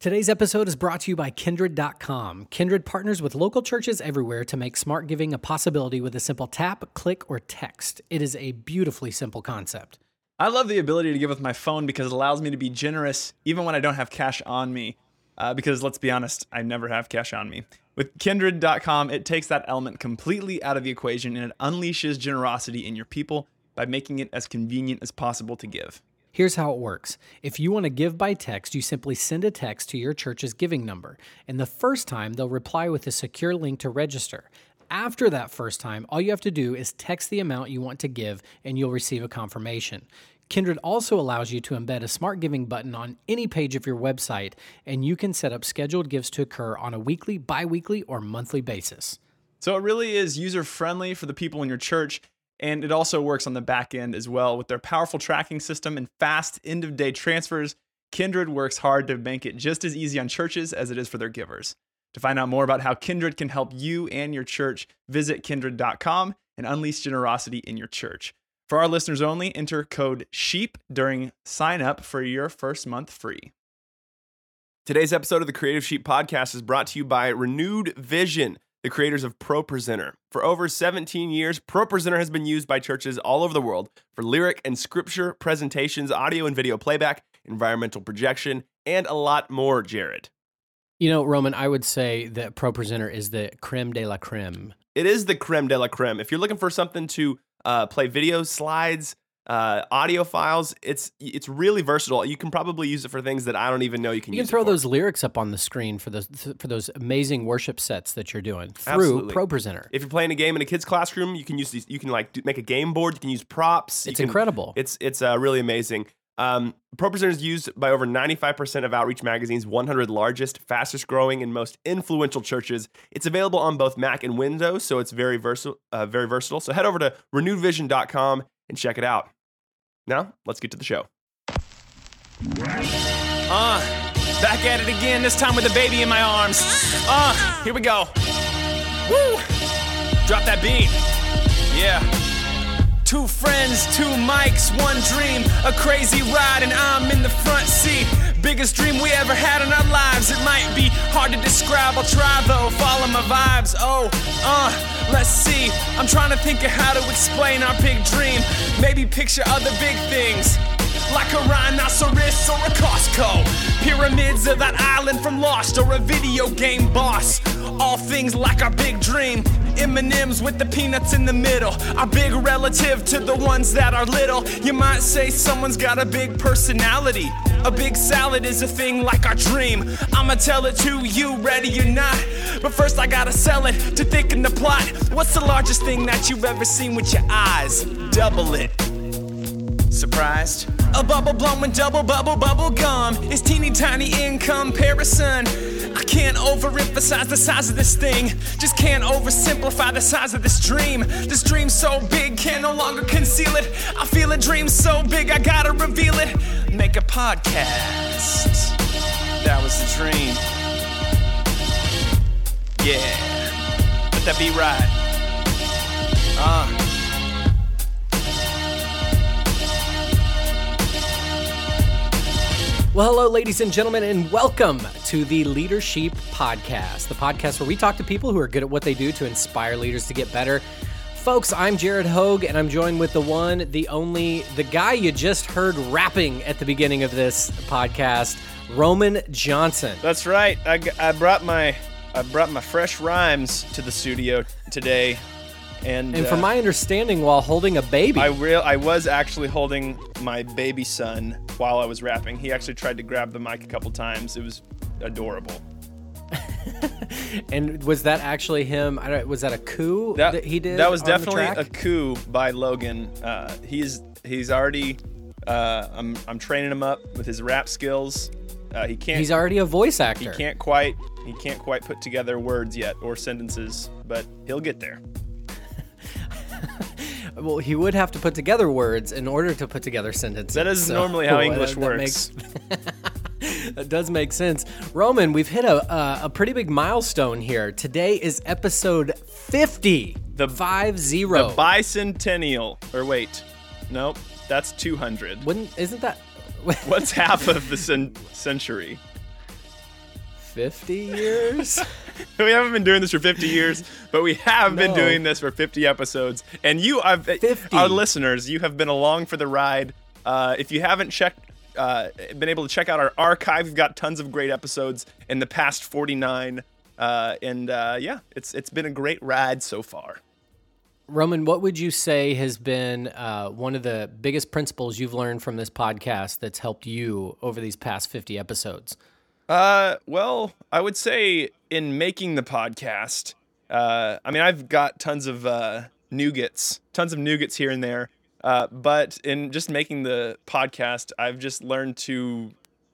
Today's episode is brought to you by Kindrid.com. Kindrid partners with local churches everywhere to make smart giving a possibility with a simple tap, click, or text. It is a beautifully simple concept. I love the ability to give with my phone because it allows me to be generous even when I don't have cash on me. Uh, because let's be honest, I never have cash on me. With Kindrid.com, it takes that element completely out of the equation and it unleashes generosity in your people by making it as convenient as possible to give. Here's how it works. If you want to give by text, you simply send a text to your church's giving number. And the first time, they'll reply with a secure link to register. After that first time, all you have to do is text the amount you want to give and you'll receive a confirmation. Kindrid also allows you to embed a smart giving button on any page of your website, and you can set up scheduled gifts to occur on a weekly, bi weekly, or monthly basis. So it really is user friendly for the people in your church and it also works on the back end as well with their powerful tracking system and fast end of day transfers. Kindrid works hard to make it just as easy on churches as it is for their givers. To find out more about how Kindrid can help you and your church, visit kindrid.com and unleash generosity in your church. For our listeners only, enter code SHEEP during sign up for your first month free. Today's episode of the Creative Sheep Podcast is brought to you by Renewed Vision the creators of ProPresenter. For over 17 years, ProPresenter has been used by churches all over the world for lyric and scripture presentations, audio and video playback, environmental projection, and a lot more, Jared. You know, Roman, I would say that ProPresenter is the creme de la creme. It is the creme de la creme. If you're looking for something to uh, play video slides, uh, audio files. It's it's really versatile. You can probably use it for things that I don't even know you can. You can throw those lyrics up on the screen for those for those amazing worship sets that you're doing through Absolutely. ProPresenter. If you're playing a game in a kid's classroom, you can use these. You can like make a game board. You can use props. It's can, incredible. It's it's uh, really amazing. Um, ProPresenter is used by over 95% of Outreach Magazine's 100 largest, fastest growing, and most influential churches. It's available on both Mac and Windows, so it's very versatile. Uh, very versatile. So head over to renewedvision.com and check it out. Now, let's get to the show. Uh, back at it again, this time with a baby in my arms. Uh, here we go. Woo! Drop that beat. Yeah. Two friends, two mics, one dream. A crazy ride, and I'm in the front seat. Biggest dream we ever had in our lives. It might be hard to describe. I'll try though. Follow my vibes. Oh, uh, let's see. I'm trying to think of how to explain our big dream. Maybe picture other big things like a rhinoceros or a Costco. Pyramids of that island from Lost or a video game boss. All things like our big dream. M&M's with the peanuts in the middle. Our big relative to the ones that are little. You might say someone's got a big personality. A big salad is a thing like our dream. I'ma tell it to you, ready or not. But first I gotta sell it to thicken the plot. What's the largest thing that you've ever seen with your eyes? Double it. Surprised? A bubble blowing double bubble bubble gum is teeny tiny in comparison. I can't overemphasize the size of this thing. Just can't oversimplify the size of this dream. This dream so big, can't no longer conceal it. I feel a dream so big, I gotta reveal it. Make a podcast. That was the dream. Yeah. Let that be right. Uh. Well, hello, ladies and gentlemen, and welcome to the Leadership Podcast, the podcast where we talk to people who are good at what they do to inspire leaders to get better. Folks, I'm Jared Hogue, and I'm joined with the one, the only, the guy you just heard rapping at the beginning of this podcast, Roman Johnson. That's right. I, I brought my I brought my fresh rhymes to the studio today. And, and from uh, my understanding, while holding a baby, I real I was actually holding my baby son while I was rapping. He actually tried to grab the mic a couple times. It was adorable. and was that actually him? I don't, was that a coup that, that he did? That was definitely a coup by Logan. Uh, he's he's already. Uh, I'm I'm training him up with his rap skills. Uh, he can't. He's already a voice actor. He can't quite. He can't quite put together words yet or sentences, but he'll get there. Well, he would have to put together words in order to put together sentences. That is so, normally how English that, works. That, makes, that does make sense. Roman, we've hit a, uh, a pretty big milestone here. Today is episode 50. The 5 0. The bicentennial. Or wait, nope, that's 200. Wouldn't, isn't that. What's half of the cen- century? 50 years. we haven't been doing this for 50 years, but we have been doing this for 50 episodes. And you, I've, 50. our listeners, you have been along for the ride. Uh, if you haven't checked, uh, been able to check out our archive, we've got tons of great episodes in the past 49. Uh, and uh, yeah, it's it's been a great ride so far. Roman, what would you say has been uh, one of the biggest principles you've learned from this podcast that's helped you over these past 50 episodes? Uh, well, I would say in making the podcast, uh, I mean, I've got tons of uh, nougats, tons of nougats here and there. Uh, but in just making the podcast, I've just learned to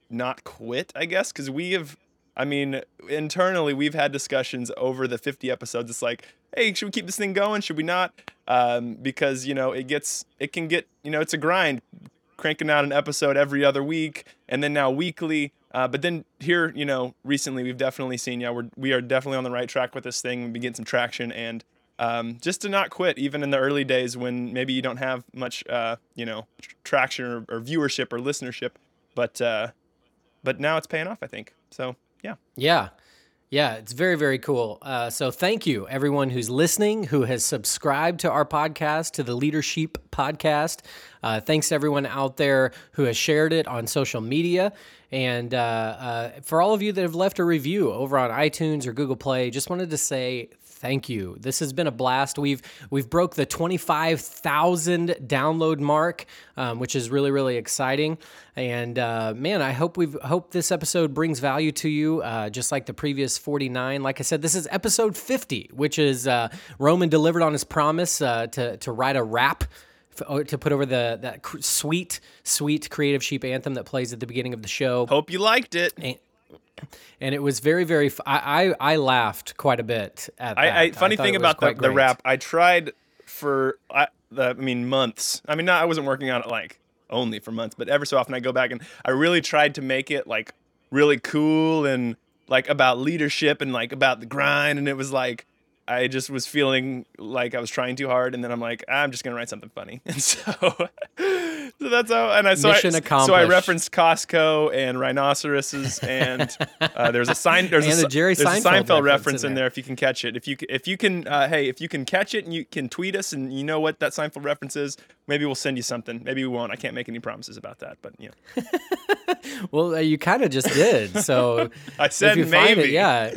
not quit, I guess, because we have, I mean, internally, we've had discussions over the 50 episodes. It's like, hey, should we keep this thing going? Should we not? Um, because, you know, it gets, it can get, you know, it's a grind cranking out an episode every other week and then now weekly. Uh, but then here, you know, recently we've definitely seen, yeah, we're, we are definitely on the right track with this thing. Been getting some traction and um, just to not quit, even in the early days when maybe you don't have much, uh, you know, tr- traction or, or viewership or listenership. But, uh, but now it's paying off, I think. So, yeah. Yeah. Yeah, it's very, very cool. Uh, so, thank you, everyone who's listening, who has subscribed to our podcast, to the Leadership Podcast. Uh, thanks to everyone out there who has shared it on social media. And uh, uh, for all of you that have left a review over on iTunes or Google Play, just wanted to say thank you. This has been a blast. We've we've broke the twenty five thousand download mark, um, which is really really exciting. And uh, man, I hope we've hope this episode brings value to you, uh, just like the previous forty nine. Like I said, this is episode fifty, which is uh, Roman delivered on his promise uh, to to write a rap oh, to put over the that sweet sweet creative sheep anthem that plays at the beginning of the show Hope you liked it. and, and it was very very f- I, I I laughed quite a bit at that. I, I funny thing about the, the rap, I tried for I, the, I mean months. I mean, not I wasn't working on it like only for months, but ever so often I go back and I really tried to make it like really cool and like about leadership and like about the grind, and it was like I just was feeling like I was trying too hard, and then I'm like, I'm just gonna write something funny, and so so that's how. And I so Mission I, so I referenced Costco and rhinoceroses, and uh, there's a sign there's And a, a Jerry there's a Seinfeld Seinfeld reference reference in in there. if you can catch it. If you if you can, uh, hey, if you can catch it and you can tweet us and you know what that Seinfeld reference is, maybe we'll send you something. Maybe we won't. I can't make any promises about that, but you know, Well, uh, you kind of just did. So I said if you find maybe. it, yeah,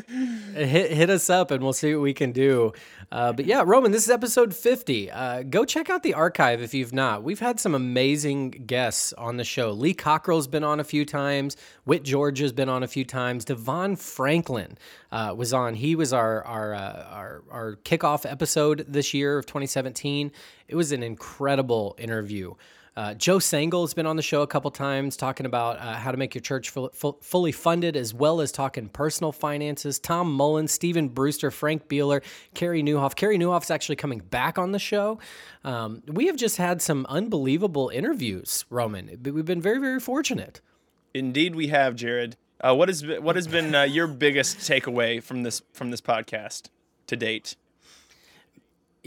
hit hit us up and we'll see what we can do. Uh, but yeah, Roman, this is episode fifty. Uh, go check out the archive if you've not. We've had some amazing guests on the show. Lee Cockrell's been on a few times. Whit George has been on a few times. Devon Franklin uh, was on. He was our our, uh, our our kickoff episode this year of 2017. It was an incredible interview. Uh, Joe Sangl has been on the show a couple times talking about uh, how to make your church full, full, fully funded, as well as talking personal finances. Tom Mullen, Stephen Brewster, Frank Bealer, Carey Nieuwhof. Carey Nieuwhof's actually coming back on the show. Um, we have just had some unbelievable interviews, Roman. We've been very, very fortunate. Indeed, we have, Jared. Uh, what has been, what has been uh, your biggest takeaway from this from this podcast to date?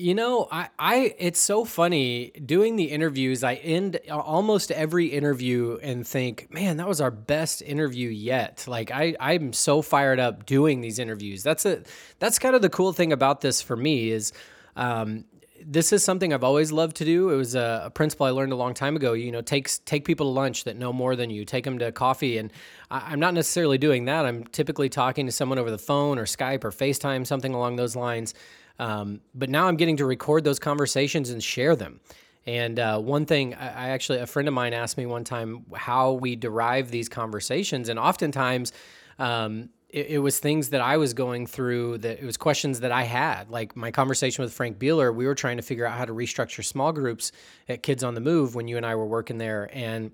You know, I, I it's so funny doing the interviews. I end almost every interview and think, man, that was our best interview yet. Like I, I'm so fired up doing these interviews. That's a that's kind of the cool thing about this for me is um, this is something I've always loved to do. It was a, a principle I learned a long time ago. You know, take take people to lunch that know more than you. Take them to coffee, and I, I'm not necessarily doing that. I'm typically talking to someone over the phone or Skype or FaceTime, something along those lines. Um, but now I'm getting to record those conversations and share them. And uh, one thing, I, actually, a friend of mine asked me one time how we derive these conversations, and oftentimes. Um, it, it was things that I was going through that it was questions that I had. Like my conversation with Frank Bealer, we were trying to figure out how to restructure small groups at Kids on the Move when you and I were working there. And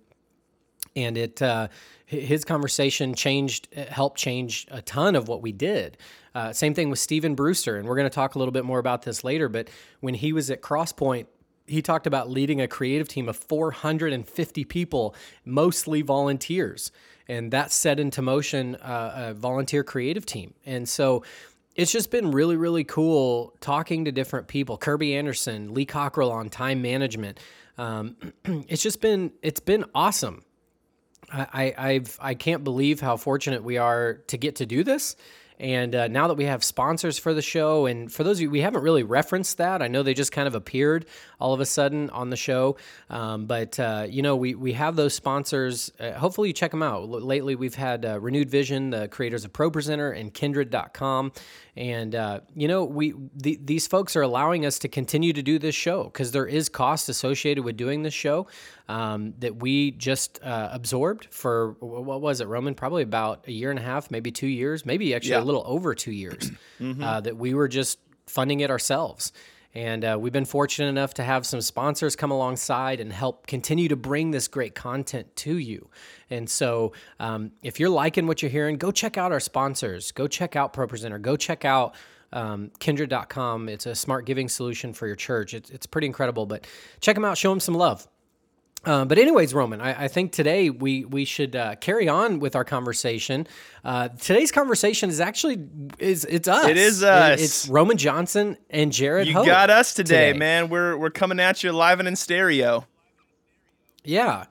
and it uh, his conversation changed uh, helped change a ton of what we did. Uh, same thing with Stephen Brewster and we're going to talk a little bit more about this later but when he was at Crosspoint he talked about leading a creative team of 450 people mostly volunteers and that set into motion uh, a volunteer creative team. And so it's just been really really cool talking to different people. Kirby anderson lee cockrell on time management. Um, it's just been it's been awesome I, I've I can't believe how fortunate we are to get to do this. And uh, now that we have sponsors for the show, and for those of you, we haven't really referenced that. I know they just kind of appeared all of a sudden on the show. Um, but, uh, you know, we, we have those sponsors. Uh, hopefully you check them out. L- lately, we've had uh, Renewed Vision, the creators of ProPresenter, and Kindrid.com. And, uh, you know, we the, these folks are allowing us to continue to do this show because there is cost associated with doing this show um, that we just uh, absorbed for, what was it, Roman? Probably about a year and a half, maybe two years, maybe actually Yeah. a little over two years uh, that we were just funding it ourselves. And uh, we've been fortunate enough to have some sponsors come alongside and help continue to bring this great content to you. And so, um, if you're liking what you're hearing, go check out our sponsors. Go check out ProPresenter. Go check out um, Kindrid.com. It's a smart giving solution for your church. It's, it's pretty incredible. But check them out. Show them some love. Uh, but anyways, Roman, I, I think today we we should uh, carry on with our conversation. Uh, today's conversation is actually is it's us. It is It- us. it's Roman Johnson and Jared. You Hope got us today, today. man. We're we're coming at you live and in stereo. Yeah.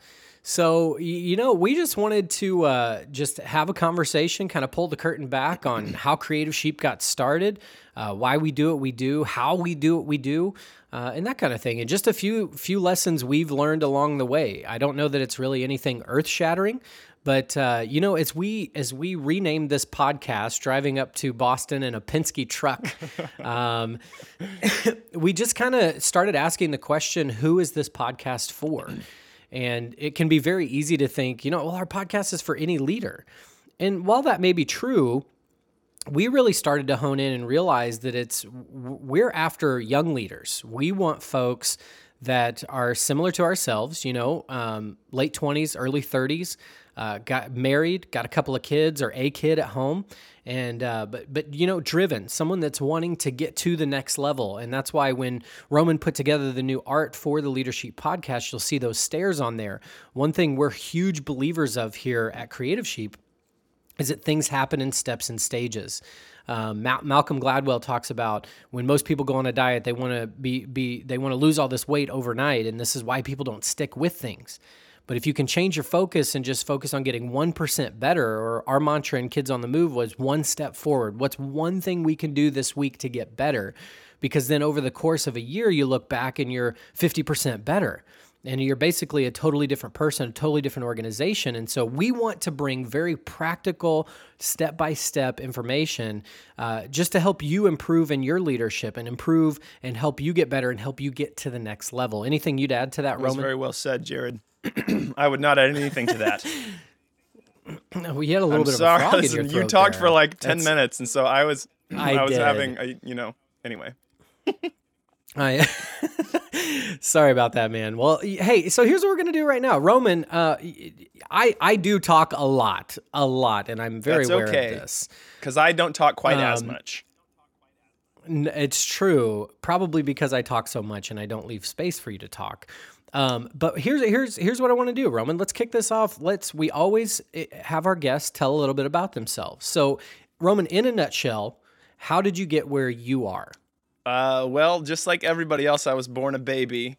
So you know, we just wanted to uh, just have a conversation, kind of pull the curtain back on how Creative Sheep got started, uh, why we do what we do, how we do what we do, uh, and that kind of thing, and just a few few lessons we've learned along the way. I don't know that it's really anything earth shattering. But uh, you know, as we as we renamed this podcast, driving up to Boston in a Penske truck, um, we just kind of started asking the question, "Who is this podcast for?" And it can be very easy to think, you know, well, our podcast is for any leader. And while that may be true, we really started to hone in and realize that it's we're after young leaders. We want folks that are similar to ourselves, you know, um, late 20s, early 30s, uh, got married, got a couple of kids or a kid at home, and uh, but but you know, driven, someone that's wanting to get to the next level, and that's why when Roman put together the new art for the Leadership Podcast, you'll see those stairs on there. One thing we're huge believers of here at Creative Sheep is that things happen in steps and stages. Um, Ma- Malcolm Gladwell talks about when most people go on a diet, they want to be be they want to lose all this weight overnight, and this is why people don't stick with things. But if you can change your focus and just focus on getting one percent better, or our mantra in Kids on the Move was one step forward. What's one thing we can do this week to get better? Because then over the course of a year, you look back and you're fifty percent better and you're basically a totally different person, a totally different organization. And so we want to bring very practical, step by step information uh, just to help you improve in your leadership and improve and help you get better and help you get to the next level. Anything you'd add to that, Roman? very well said, Jared. I would not add anything to that. we had a little I'm bit sorry. of a frog in Listen, your you talked there. for like 10 That's- minutes, and so I was I I, was did. having a, you know, anyway. I sorry about that, man. Well, hey, so here's what we're gonna do right now, Roman. Uh, I I do talk a lot, a lot, and I'm very That's aware okay. of this. Cuz I don't talk quite as Um, much. It's true, probably because I talk so much and I don't leave space for you to talk. Um, but here's here's here's what I want to do, Roman. Let's kick this off. Let's we always eh, have our guests tell a little bit about themselves. So, Roman, in a nutshell, how did you get where you are? Uh, well, just like everybody else, I was born a baby.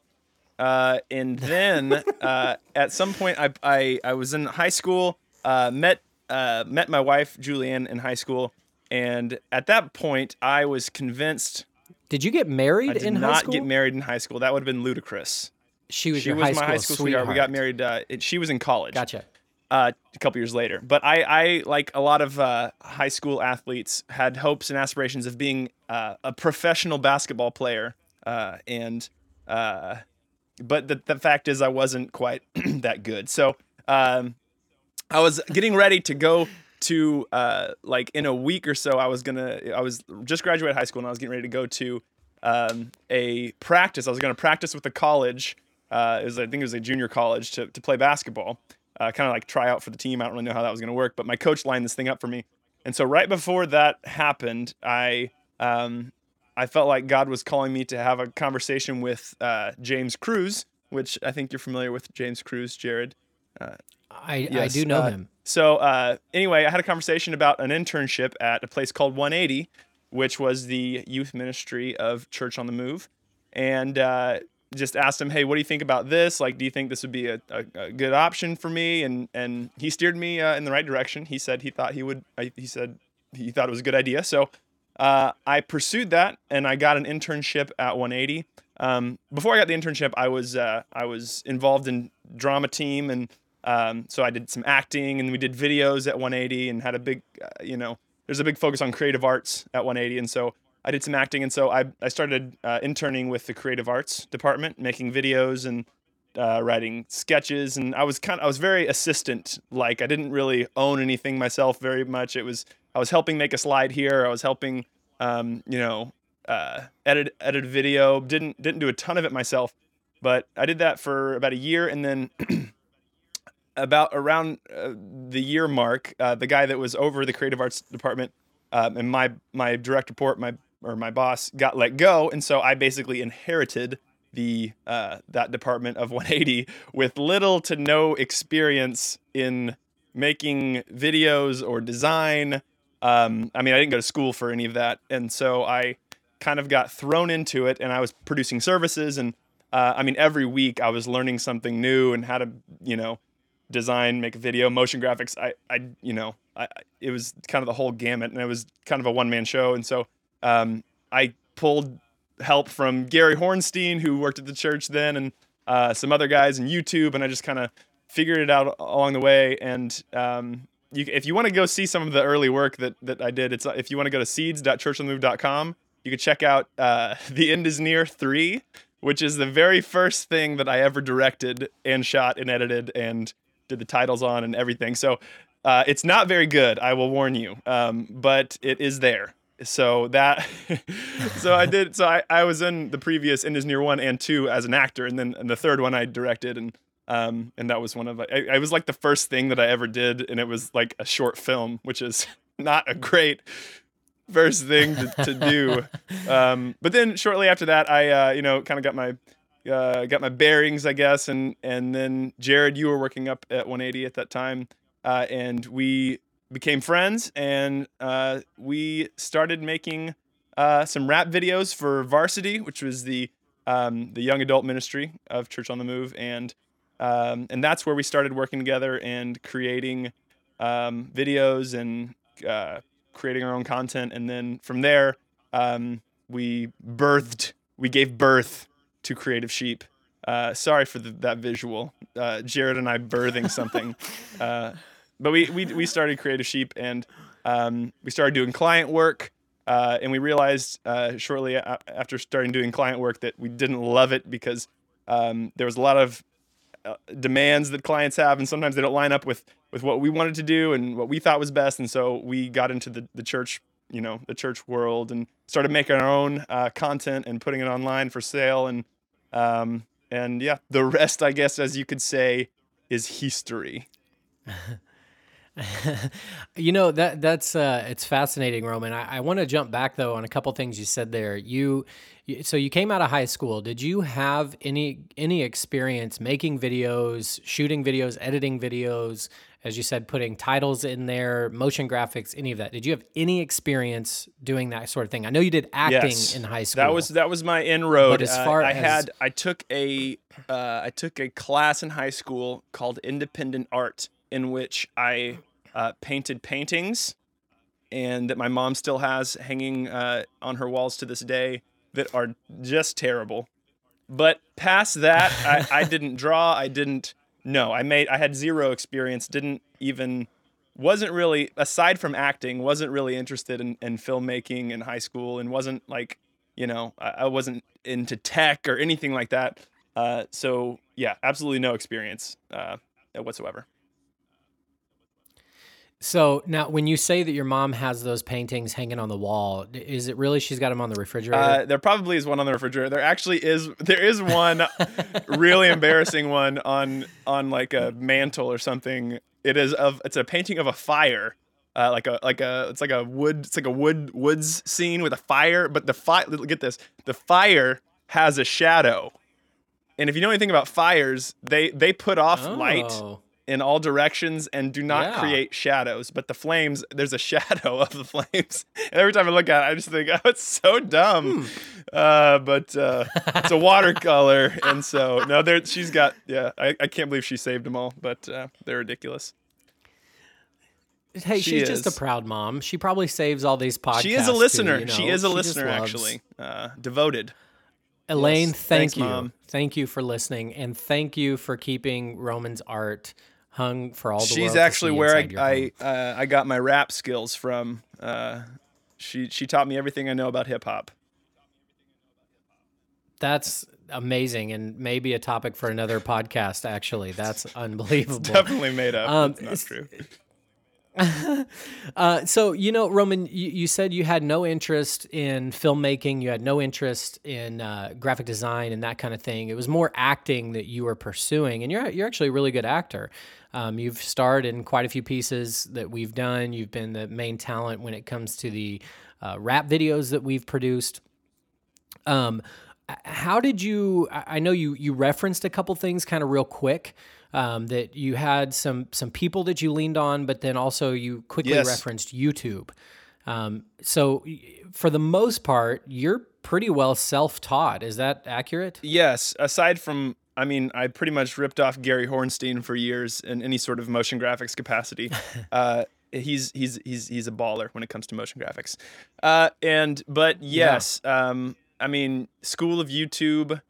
Uh, and then uh, at some point, I, I, I was in high school, uh, met, uh, met my wife, Julianne, in high school. And at that point, I was convinced Did you get married I did in high school? Not get married in high school. That would have been ludicrous. She was She was high my school high school sweetheart. We got married. Uh, it- she was in college. Gotcha. uh, a couple years later. But I, I like a lot of uh, high school athletes, had hopes and aspirations of being uh, a professional basketball player. Uh, and uh, but the, the fact is, I wasn't quite that good. So um, I was getting ready to go to uh, like in a week or so. I was gonna. I was just graduated high school and I was getting ready to go to um, a practice. I was gonna practice with the college. Uh, it was I think it was a junior college to to play basketball. Uh, kind of like try out for the team. I don't really know how that was gonna work, but my coach lined this thing up for me. And so right before that happened, I um, I felt like God was calling me to have a conversation with uh, James Cruz, which I think you're familiar with James Cruz, Jared. I, I Yes, do know uh, him. So uh, anyway, I had a conversation about an internship at a place called 180, which was the youth ministry of Church on the Move, and uh, just asked him, "Hey, what do you think about this? Like, do you think this would be a, a, a good option for me?" And and he steered me uh, in the right direction. He said he thought he would. He said he thought it was a good idea. So uh, I pursued that, and I got an internship at 180. Um, before I got the internship, I was uh, I was involved in drama team, and um, so I did some acting, and we did videos at 180, and had a big, uh, you know, there's a big focus on creative arts at 180, and so I did some acting, and so I I started uh, interning with the creative arts department, making videos and uh, writing sketches, and I was kind of I was very assistant like. I didn't really own anything myself very much. It was I was helping make a slide here. I was helping, um, you know, uh, edit edit a video. Didn't didn't do a ton of it myself, but I did that for about a year, and then. about around uh, the year mark, uh, the guy that was over the creative arts department um, and my my direct report, my or my boss got let go, and so I basically inherited the uh, that department of 180 with little to no experience in making videos or design. Um, I mean, I didn't go to school for any of that, and so I kind of got thrown into it, and I was producing services, and uh, I mean, every week I was learning something new and how to, you know, design, make a video, motion graphics. I, I, you know, I, it was kind of the whole gamut, and it was kind of a one man show, and so um, I pulled help from Gary Hornstein, who worked at the church then, and uh, some other guys in YouTube, and I just kind of figured it out along the way. And um, you, if you want to go see some of the early work that that I did, it's if you want to go to seeds.churchonthemove.com, you can check out uh, "The End Is Near" three, which is the very first thing that I ever directed and shot and edited and did the titles on and everything. So uh, it's not very good, I will warn you, um, but it is there so that so i did so I, I was in the previous End Is Near one and two as an actor and then and the third one i directed and um and that was one of I, I was like the first thing that i ever did and it was like a short film which is not a great first thing to, to do um but then shortly after that i uh you know kind of got my uh got my bearings i guess and and then jared you were working up at 180 at that time uh, and we became friends and uh, we started making uh, some rap videos for Varsity, which was the um, the young adult ministry of Church on the Move, and um, and that's where we started working together and creating um, videos and uh, creating our own content. And then from there, um, we birthed, we gave birth to Creative Sheep. Uh, sorry for the, that visual, uh, Jared and I birthing something. Uh, but we we we started Creative Sheep and um, we started doing client work. Uh, and we realized uh, shortly a- after starting doing client work that we didn't love it because um, there was a lot of uh, demands that clients have, and sometimes they don't line up with with what we wanted to do and what we thought was best. And so we got into the the church, you know, the church world, and started making our own uh, content and putting it online for sale. And um, and yeah, the rest, I guess, as you could say, is history. you know that that's uh, it's fascinating, Roman. I, I want to jump back though on a couple things you said there. You, you, so you came out of high school. Did you have any any experience making videos, shooting videos, editing videos? As you said, putting titles in there, motion graphics, any of that. Did you have any experience doing that sort of thing? I know you did acting yes, in high school. That was that was my inroad. But as far uh, I as... had, I took a uh, I took a class in high school called independent art in which I uh, painted paintings and that my mom still has hanging uh, on her walls to this day that are just terrible. But past that, I, I didn't draw. I didn't. No, I made. I had zero experience. Didn't even. Wasn't really aside from acting. Wasn't really interested in, in filmmaking in high school, and wasn't like, you know, I, I wasn't into tech or anything like that. Uh, so yeah, absolutely no experience uh, whatsoever. So now, when you say that your mom has those paintings hanging on the wall, is it really she's got them on the refrigerator? Uh, there probably is one on the refrigerator. There actually is. There is one really embarrassing one on on like a mantle or something. It is of. It's a painting of a fire. Uh, like a like a it's like a wood it's like a wood woods scene with a fire but the fire get this the fire has a shadow and if you know anything about fires they they put off oh. light in all directions and do not Yeah. create shadows. But the flames, there's a shadow of the flames. And every time I look at it, I just think, oh, it's so dumb. Hmm. Uh, but uh, it's a watercolor, and so no, there she's got. Yeah, I, I can't believe she saved them all, but uh, they're ridiculous. Hey, She she's just a proud mom. She probably saves all these podcasts. she is a too, listener. you she is a just listener, actually, uh, devoted. Elaine, Yes. thank Thanks, you. Mom. Thank you for listening, and thank you for keeping Roman's art hung for all the world She's actually where I. I, uh, I got my rap skills from. Uh, she she taught me everything I know about hip hop. That's amazing, and maybe a topic for another podcast. Actually, that's unbelievable. Definitely made up. Um, That's not true. Uh, so you know, Roman, you, you said you had no interest in filmmaking. You had no interest in uh, graphic design and that kind of thing. It was more acting that you were pursuing, and you're you're actually a really good actor. Um, you've starred in quite a few pieces that we've done. You've been the main talent when it comes to the uh, rap videos that we've produced. Um, how did you? I know you you referenced a couple things kind of real quick. Um, that you had some some people that you leaned on, but then also you quickly Yes. referenced YouTube. Um, so for the most part, you're pretty well self taught. Is that accurate? Yes, aside from, I mean, I pretty much ripped off Gary Hornstein for years in any sort of motion graphics capacity. uh, he's he's he's he's a baller when it comes to motion graphics. Uh, and but yes, um, I mean, School of YouTube,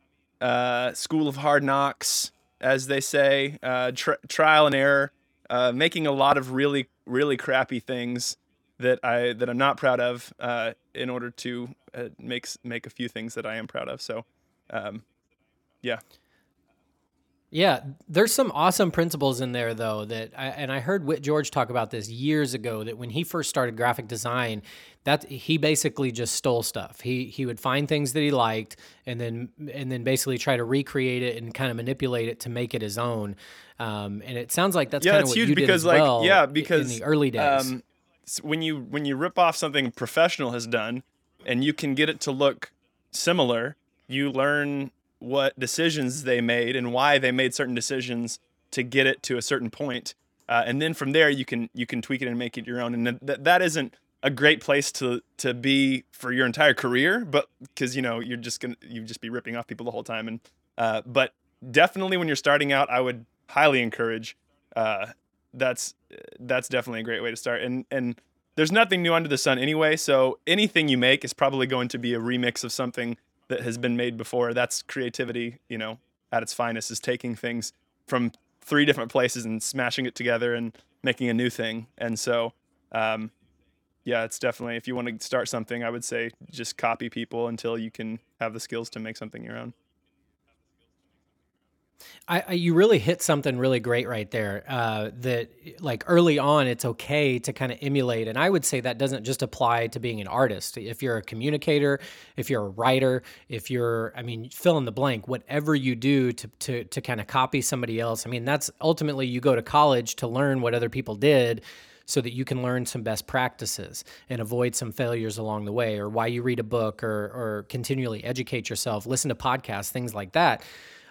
uh, School of Hard Knocks, as they say, uh, tri- trial and error, uh, making a lot of really really crappy things that I that I'm not proud of uh, in order to uh, make make a few things that I am proud of. So, um, yeah, Yeah, there's some awesome principles in there though that I, and I heard Whit George talk about this years ago that when he first started graphic design that he basically just stole stuff. He he would find things that he liked and then and then basically try to recreate it and kind of manipulate it to make it his own. Um, and it sounds like that's yeah, kind of it's what huge you did because as like well yeah because in the early days. um, when you when you rip off something professional has done and you can get it to look similar, you learn what decisions they made and why they made certain decisions to get it to a certain point. Uh, and then from there you can you can tweak it and make it your own and th- that isn't a great place to to be for your entire career but because you know you're just gonna you just be ripping off people the whole time and uh, but definitely when you're starting out i would highly encourage uh, that's that's definitely a great way to start and and there's nothing new under the sun anyway so anything you make is probably going to be a remix of something that has been made before. That's creativity you know at its finest is taking things from three different places and smashing it together and making a new thing. And so um, yeah it's definitely if you want to start something i would say just copy people until you can have the skills to make something your own I, I you really hit something really great right there. Uh, that like early on, it's okay to kind of emulate, and I would say that doesn't just apply to being an artist. If you're a communicator, if you're a writer, if you're, I mean, fill in the blank. Whatever you do to to to kind of copy somebody else, I mean, that's ultimately you go to college to learn what other people did. So that you can learn some best practices and avoid some failures along the way, or why you read a book, or or continually educate yourself, listen to podcasts, things like that.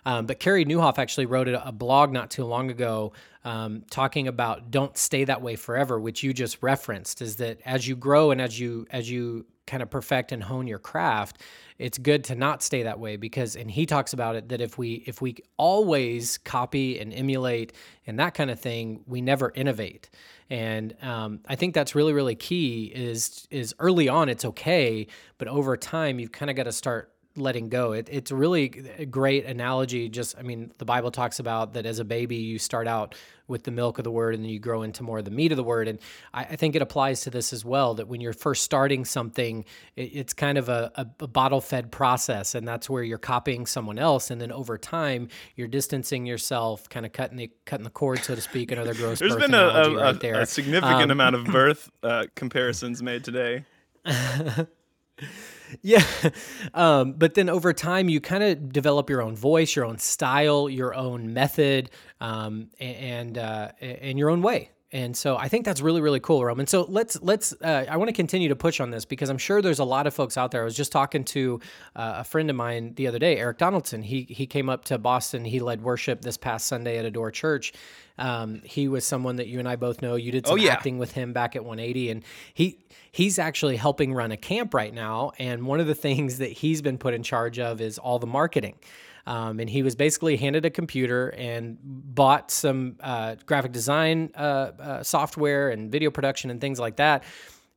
Um, but Carey Nieuwhof actually wrote a, a blog not too long ago um, talking about don't stay that way forever, which you just referenced. Is that as you grow and as you as you kind of perfect and hone your craft, it's good to not stay that way because and he talks about it that if we if we always copy and emulate and that kind of thing, we never innovate. And um, I think that's really really key. Is is early on it's okay, but over time you've kind of got to start letting go. It, it's really a great analogy. Just, I mean, the Bible talks about that as a baby, you start out with the milk of the word and then you grow into more of the meat of the word. And I, I think it applies to this as well that when you're first starting something, it, it's kind of a, a, a bottle fed process. And that's where you're copying someone else. And then over time, you're distancing yourself, kind of cutting the, cutting the cord, so to speak, another gross There's been a, a, right there. a significant Um, amount of birth uh, comparisons made today. Yeah. Um, but then over time, you kind of develop your own voice, your own style, your own method, um, and uh, and your own way. And so I think that's really really cool, Roman. So let's let's uh, I want to continue to push on this because I'm sure there's a lot of folks out there. I was just talking to uh, a friend of mine the other day, Eric Donaldson. He he came up to Boston. He led worship this past Sunday at Adore Church. Um, he was someone that you and I both know. You did some Oh, yeah. acting with him back at 180, and he he's actually helping run a camp right now. And one of the things that he's been put in charge of is all the marketing. Um, and he was basically handed a computer and bought some uh, graphic design uh, uh, software and video production and things like that,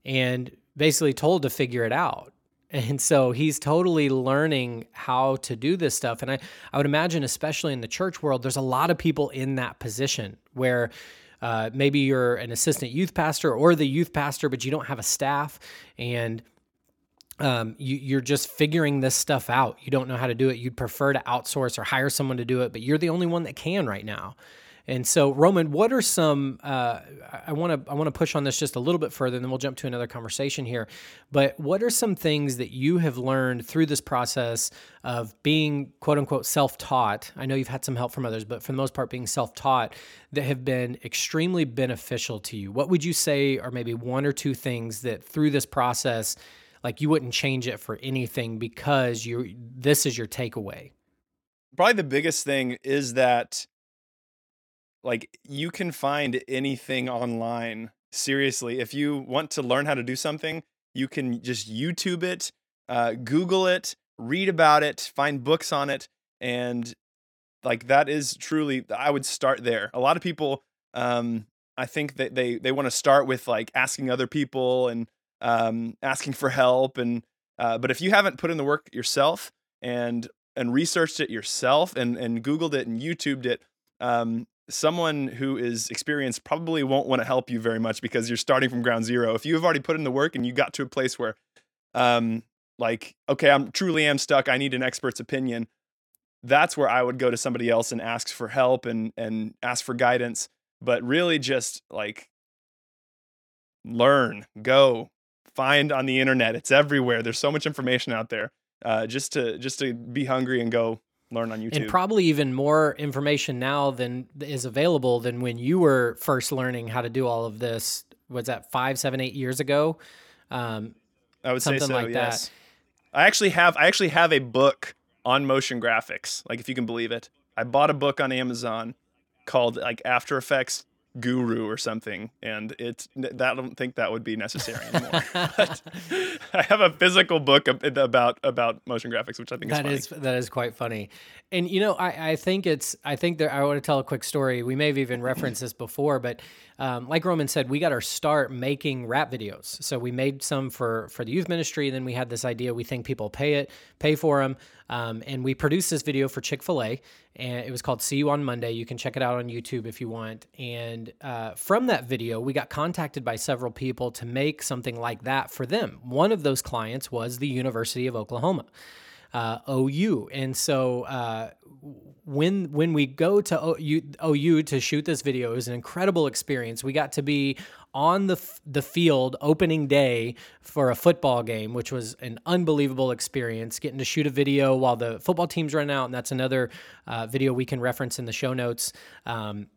and basically told to figure it out. And so he's totally learning how to do this stuff. And I, I would imagine, especially in the church world, there's a lot of people in that position where uh, maybe you're an assistant youth pastor or the youth pastor, but you don't have a staff. And um, you, you're just figuring this stuff out. You don't know how to do it. You'd prefer to outsource or hire someone to do it, but you're the only one that can right now. And so, Roman, what are some? Uh, I want to I want to push on this just a little bit further, and then we'll jump to another conversation here. But what are some things that you have learned through this process of being quote unquote self taught? I know you've had some help from others, but for the most part, being self taught that have been extremely beneficial to you. What would you say are maybe one or two things that through this process, like you wouldn't change it for anything because you this is your takeaway? probably the biggest thing is that like you can find anything online seriously if you want to learn how to do something you can just youtube it uh, google it read about it find books on it and like that is truly i would start there a lot of people um, i think that they they want to start with like asking other people and um, asking for help and uh, but if you haven't put in the work yourself and and researched it yourself and and googled it and youtubed it um, someone who is experienced probably won't want to help you very much because you're starting from ground zero. If you have already put in the work and you got to a place where um, like okay i'm truly am stuck. I need an expert's opinion that's where i would go to somebody else and ask for help and and ask for guidance but really just like learn go find on the internet it's everywhere there's so much information out there uh, just to just to be hungry and go learn on youtube and probably even more information now than is available than when you were first learning how to do all of this was that five seven eight years ago um, I would say something so. like that. yes. I actually have I actually have a book on motion graphics. Like if you can believe it, I bought a book on Amazon called like After Effects Guru or something, and it's that I don't think that would be necessary anymore. but I have a physical book about about motion graphics, which I think that is, funny. is that is quite funny, and you know I, I think it's I think that I want to tell a quick story. We may have even referenced this before, but um, like Roman said, we got our start making rap videos. So we made some for for the youth ministry, then we had this idea. We think people pay it, pay for them, um, and we produced this video for Chick Fil A, and it was called "See You on Monday." You can check it out on YouTube if you want. And uh, from that video, we got contacted by several people to make something like that for them. One of those clients was the University of Oklahoma uh, OU. And so uh, when when we go to OU, OU to shoot this video, it was an incredible experience. We got to be on the f- the field opening day for a football game, which was an unbelievable experience. Getting to shoot a video while the football team's running out, and that's another uh, video we can reference in the show notes. Um,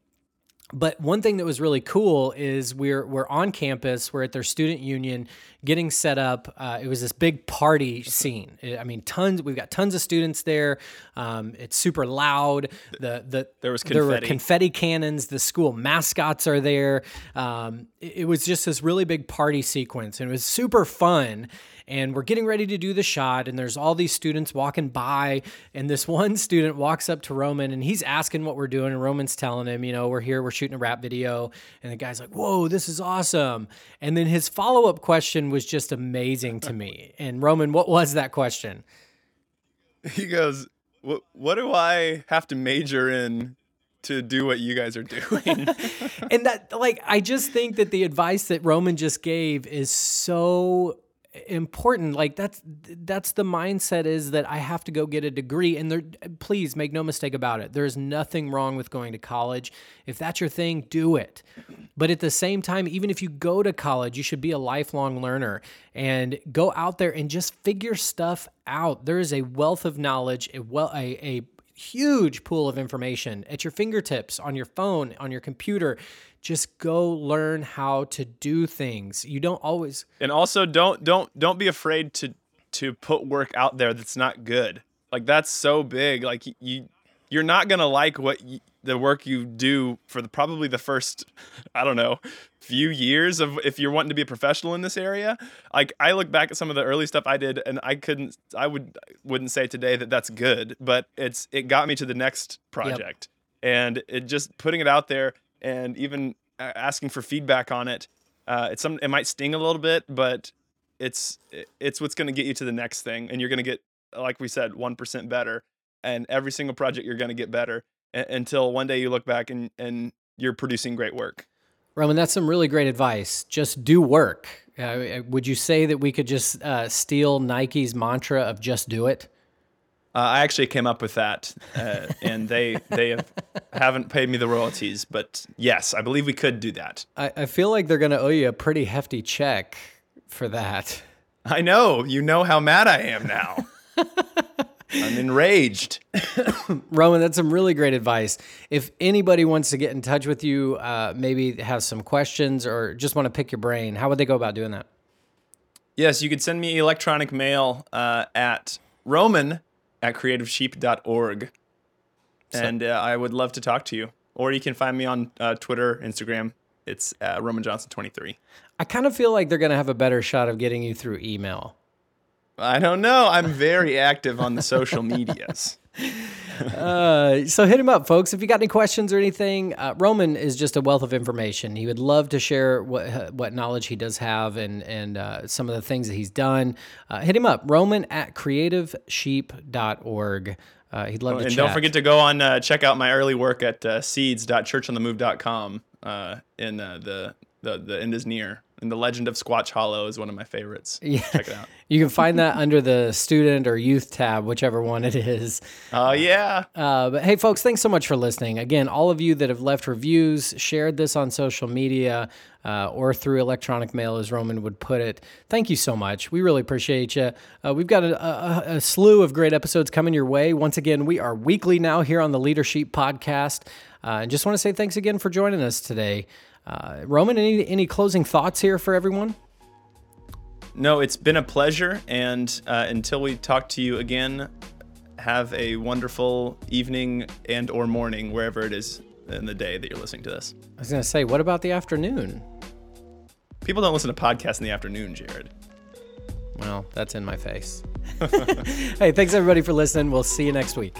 but one thing that was really cool is we're we're on campus. We're at their student union, getting set up. Uh, it was this big party scene. I mean, tons. We've got tons of students there. Um, it's super loud. The the There was confetti. there were confetti. confetti cannons. The school mascots are there. Um, it, it was just this really big party sequence, and it was super fun. And we're getting ready to do the shot, and there's all these students walking by, and this one student walks up to Roman, and he's asking what we're doing, and Roman's telling him, you know, we're here, we're shooting a rap video, and the guy's like, "Whoa, this is awesome!" And then his follow up question was just amazing to me. And Roman, what was that question? he goes, "What what do I have to major in to do what you guys are doing?" and that like i just think that the advice that roman just gave is so important like that's that's the mindset is that i have to go get a degree and there please make no mistake about it. There's nothing wrong with going to college. If that's your thing do it. But at the same time even if you go to college you should be a lifelong learner and go out there and just figure stuff out. There is a wealth of knowledge a well a, a huge pool of information at your fingertips on your phone on your computer Just go learn how to do things. You don't always And also don't don't don't be afraid to to put work out there that's not good. Like that's so big. Like you you're not going to like what y- the work you do for the, probably the first I don't know, few years of if you're wanting to be a professional in this area. Like I look back at some of the early stuff I did and I couldn't I would wouldn't say today that that's good, but it's it got me to the next project. And it just putting it out there and even uh, asking for feedback on it uh, it's some it might sting a little bit, but it's it's what's going to get you to the next thing, and you're going to get like we said one percent better, and every single project you're going to get better a- until one day you look back and and you're producing great work. Roman, that's some really great advice. Just do work. Uh, would you say that we could just uh, steal Nike's mantra of just do it? Uh, I actually came up with that, uh, and they they have, haven't paid me the royalties, but yes, I believe we could do that. I, I feel like they're going to owe you a pretty hefty check for that. I know you know how mad I am now. I'm enraged. Roman, that's some really great advice. If anybody wants to get in touch with you, uh, maybe have some questions or just want to pick your brain, how would they go about doing that? Yes, you could send me electronic mail uh, at roman at creativesheep.org. And uh, I would love to talk to you. Or you can find me on uh, Twitter, Instagram. It's uh, Roman Johnson 23. I kind of feel like they're going to have a better shot of getting you through email. I don't know. I'm very active on the social medias. Uh, so hit him up, folks. If you got any questions or anything, uh, Roman is just a wealth of information. He would love to share what what knowledge he does have and and uh, some of the things that he's done. Uh, hit him up, Roman at creativesheep.org. Uh, he'd love to and chat. don't forget to go on, uh, check out my early work at uh, seeds.churchonthemove.com. Uh, in uh, the, the, the end is near. And the legend of Squatch Hollow is one of my favorites. Yeah. Check it out. You can find that under the student or youth tab, whichever one it is. Oh, yeah. Uh, but hey, folks, thanks so much for listening. Again, all of you that have left reviews, shared this on social media, uh, or through electronic mail, as Roman would put it, thank you so much. We really appreciate you. Uh, we've got a, a, a slew of great episodes coming your way. Once again, we are weekly now here on the Leadership Podcast. Uh, and just want to say thanks again for joining us today. Uh, Roman, any, any closing thoughts here for everyone? No, it's been a pleasure. And uh, until we talk to you again, have a wonderful evening and or morning, wherever it is in the day that you're listening to this. I was going to say, what about the afternoon? People don't listen to podcasts in the afternoon, Jared. Well, that's in my face. hey, thanks everybody for listening. We'll see you next week.